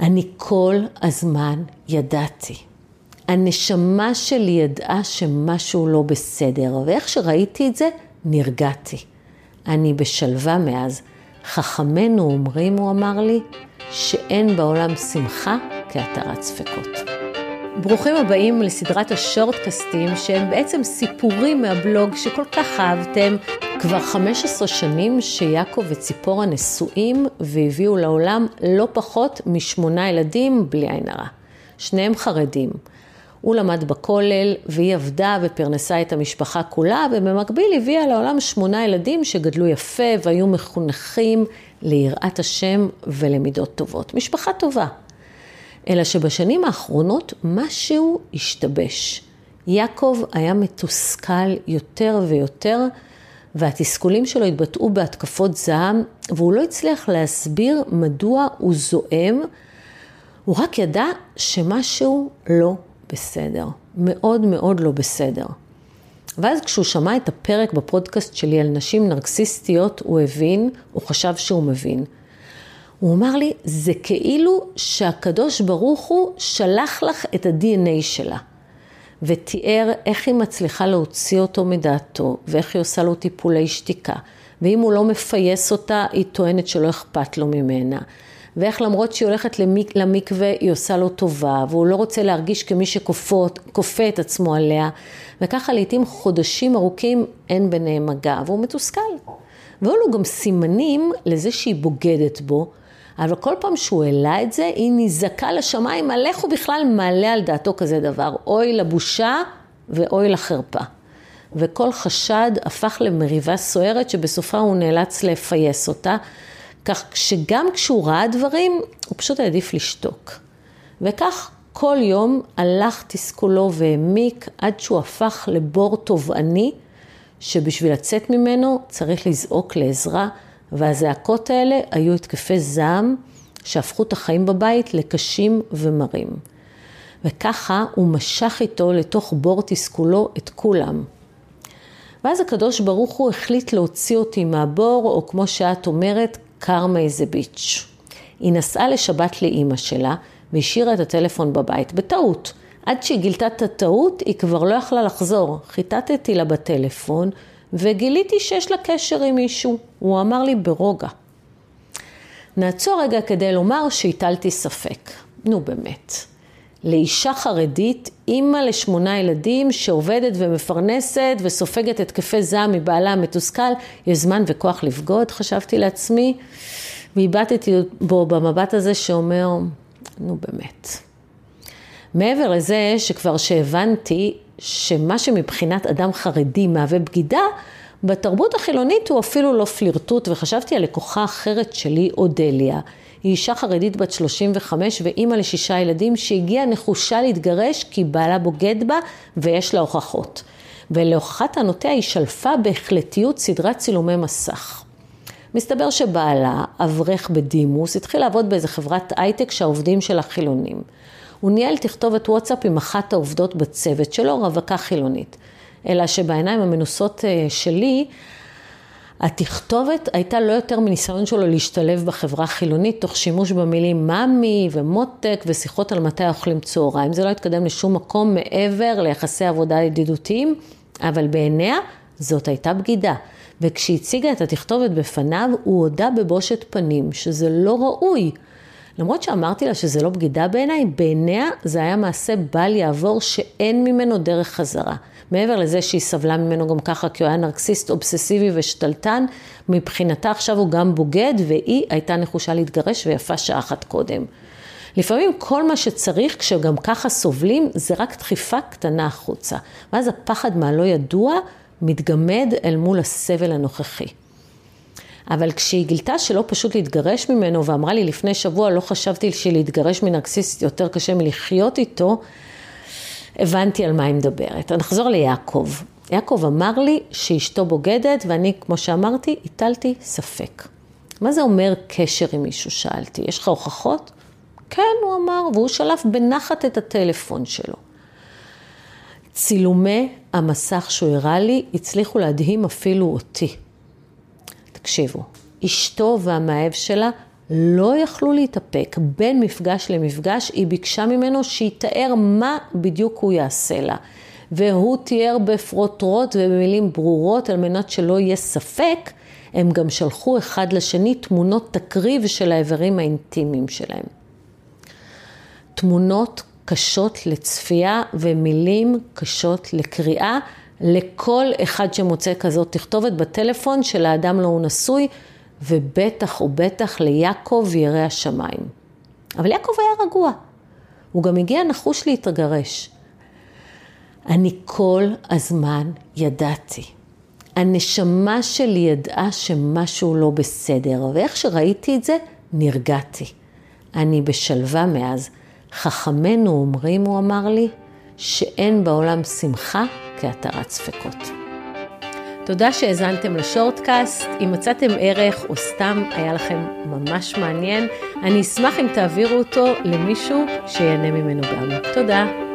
אני כל הזמן ידעתי. הנשמה שלי ידעה שמשהו לא בסדר, ואיך שראיתי את זה, נרגעתי. אני בשלווה מאז. חכמינו אומרים, הוא אמר לי, שאין בעולם שמחה כהתרת ספקות. ברוכים הבאים לסדרת השורטקסטים שהם בעצם סיפורים מהבלוג שכל כך אהבתם. כבר 15 שנים שיעקב וציפורה נשואים והביאו לעולם לא פחות משמונה ילדים בלי עין הרע. שניהם חרדים. הוא למד בכולל והיא עבדה ופרנסה את המשפחה כולה ובמקביל הביאה לעולם שמונה ילדים שגדלו יפה והיו מחונכים ליראת השם ולמידות טובות. משפחה טובה. אלא שבשנים האחרונות משהו השתבש. יעקב היה מתוסכל יותר ויותר, והתסכולים שלו התבטאו בהתקפות זעם, והוא לא הצליח להסביר מדוע הוא זועם, הוא רק ידע שמשהו לא בסדר, מאוד מאוד לא בסדר. ואז כשהוא שמע את הפרק בפודקאסט שלי על נשים נרקסיסטיות, הוא הבין, הוא חשב שהוא מבין. הוא אמר לי, זה כאילו שהקדוש ברוך הוא שלח לך את ה-DNA שלה. ותיאר איך היא מצליחה להוציא אותו מדעתו, ואיך היא עושה לו טיפולי שתיקה. ואם הוא לא מפייס אותה, היא טוענת שלא אכפת לו ממנה. ואיך למרות שהיא הולכת למיק, למקווה, היא עושה לו טובה, והוא לא רוצה להרגיש כמי שכופה את עצמו עליה. וככה לעיתים חודשים ארוכים אין ביניהם מגע, והוא מתוסכל. והיו לו גם סימנים לזה שהיא בוגדת בו, אבל כל פעם שהוא העלה את זה, היא נזעקה לשמיים על איך הוא בכלל מעלה על דעתו כזה דבר. אוי לבושה ואוי לחרפה. וכל חשד הפך למריבה סוערת שבסופה הוא נאלץ לפייס אותה, כך שגם כשהוא ראה דברים, הוא פשוט העדיף לשתוק. וכך כל יום הלך תסכולו והעמיק עד שהוא הפך לבור תובעני, שבשביל לצאת ממנו צריך לזעוק לעזרה. והזעקות האלה היו התקפי זעם שהפכו את החיים בבית לקשים ומרים. וככה הוא משך איתו לתוך בור תסכולו את כולם. ואז הקדוש ברוך הוא החליט להוציא אותי מהבור, או כמו שאת אומרת, קרמה איזה ביץ'. היא נסעה לשבת לאימא שלה והשאירה את הטלפון בבית, בטעות. עד שהיא גילתה את הטעות, היא כבר לא יכלה לחזור. חיטטתי לה בטלפון, וגיליתי שיש לה קשר עם מישהו. הוא אמר לי ברוגע. נעצור רגע כדי לומר שהטלתי ספק. נו באמת. לאישה חרדית, אימא לשמונה ילדים שעובדת ומפרנסת וסופגת התקפי זעם מבעלה המתוסכל, יש זמן וכוח לבגוד, חשבתי לעצמי, והבטתי בו במבט הזה שאומר, נו באמת. מעבר לזה שכבר שהבנתי שמה שמבחינת אדם חרדי מהווה בגידה, בתרבות החילונית הוא אפילו לא פלירטוט, וחשבתי על לקוחה אחרת שלי, אודליה. היא אישה חרדית בת 35 ואימא לשישה ילדים שהגיעה נחושה להתגרש כי בעלה בוגד בה ויש לה הוכחות. ולהוכחת טענותיה היא שלפה בהחלטיות סדרת צילומי מסך. מסתבר שבעלה, אברך בדימוס, התחיל לעבוד באיזה חברת הייטק שהעובדים שלה חילונים. הוא ניהל תכתובת וואטסאפ עם אחת העובדות בצוות שלו, רווקה חילונית. אלא שבעיניים המנוסות אה, שלי, התכתובת הייתה לא יותר מניסיון שלו להשתלב בחברה החילונית, תוך שימוש במילים מאמי ומותק ושיחות על מתי אוכלים צהריים. זה לא התקדם לשום מקום מעבר ליחסי עבודה ידידותיים, אבל בעיניה זאת הייתה בגידה. וכשהציגה את התכתובת בפניו, הוא הודה בבושת פנים, שזה לא ראוי. למרות שאמרתי לה שזה לא בגידה בעיניי, בעיניה זה היה מעשה בל יעבור שאין ממנו דרך חזרה. מעבר לזה שהיא סבלה ממנו גם ככה, כי הוא היה נרקסיסט אובססיבי ושתלטן, מבחינתה עכשיו הוא גם בוגד, והיא הייתה נחושה להתגרש ויפה שעה אחת קודם. לפעמים כל מה שצריך, כשגם ככה סובלים, זה רק דחיפה קטנה החוצה. ואז הפחד מהלא ידוע מתגמד אל מול הסבל הנוכחי. אבל כשהיא גילתה שלא פשוט להתגרש ממנו, ואמרה לי לפני שבוע, לא חשבתי שלהתגרש מנרקסיסט יותר קשה מלחיות איתו, הבנתי על מה היא מדברת. נחזור ליעקב. יעקב אמר לי שאשתו בוגדת, ואני, כמו שאמרתי, הטלתי ספק. מה זה אומר קשר עם מישהו? שאלתי. יש לך הוכחות? כן, הוא אמר, והוא שלף בנחת את הטלפון שלו. צילומי המסך שהוא הראה לי הצליחו להדהים אפילו אותי. תקשיבו, אשתו והמאהב שלה לא יכלו להתאפק. בין מפגש למפגש היא ביקשה ממנו שיתאר מה בדיוק הוא יעשה לה. והוא תיאר בפרוטרוט ובמילים ברורות על מנת שלא יהיה ספק, הם גם שלחו אחד לשני תמונות תקריב של האיברים האינטימיים שלהם. תמונות קשות לצפייה ומילים קשות לקריאה לכל אחד שמוצא כזאת תכתובת בטלפון של האדם לא הוא נשוי, ובטח ובטח ליעקב ירא השמיים. אבל יעקב היה רגוע, הוא גם הגיע נחוש להתגרש. אני כל הזמן ידעתי. הנשמה שלי ידעה שמשהו לא בסדר, ואיך שראיתי את זה, נרגעתי. אני בשלווה מאז. חכמינו אומרים, הוא אמר לי, שאין בעולם שמחה כהתרת ספקות. תודה שהאזנתם לשורטקאסט. אם מצאתם ערך או סתם היה לכם ממש מעניין, אני אשמח אם תעבירו אותו למישהו שיהנה ממנו גם. תודה.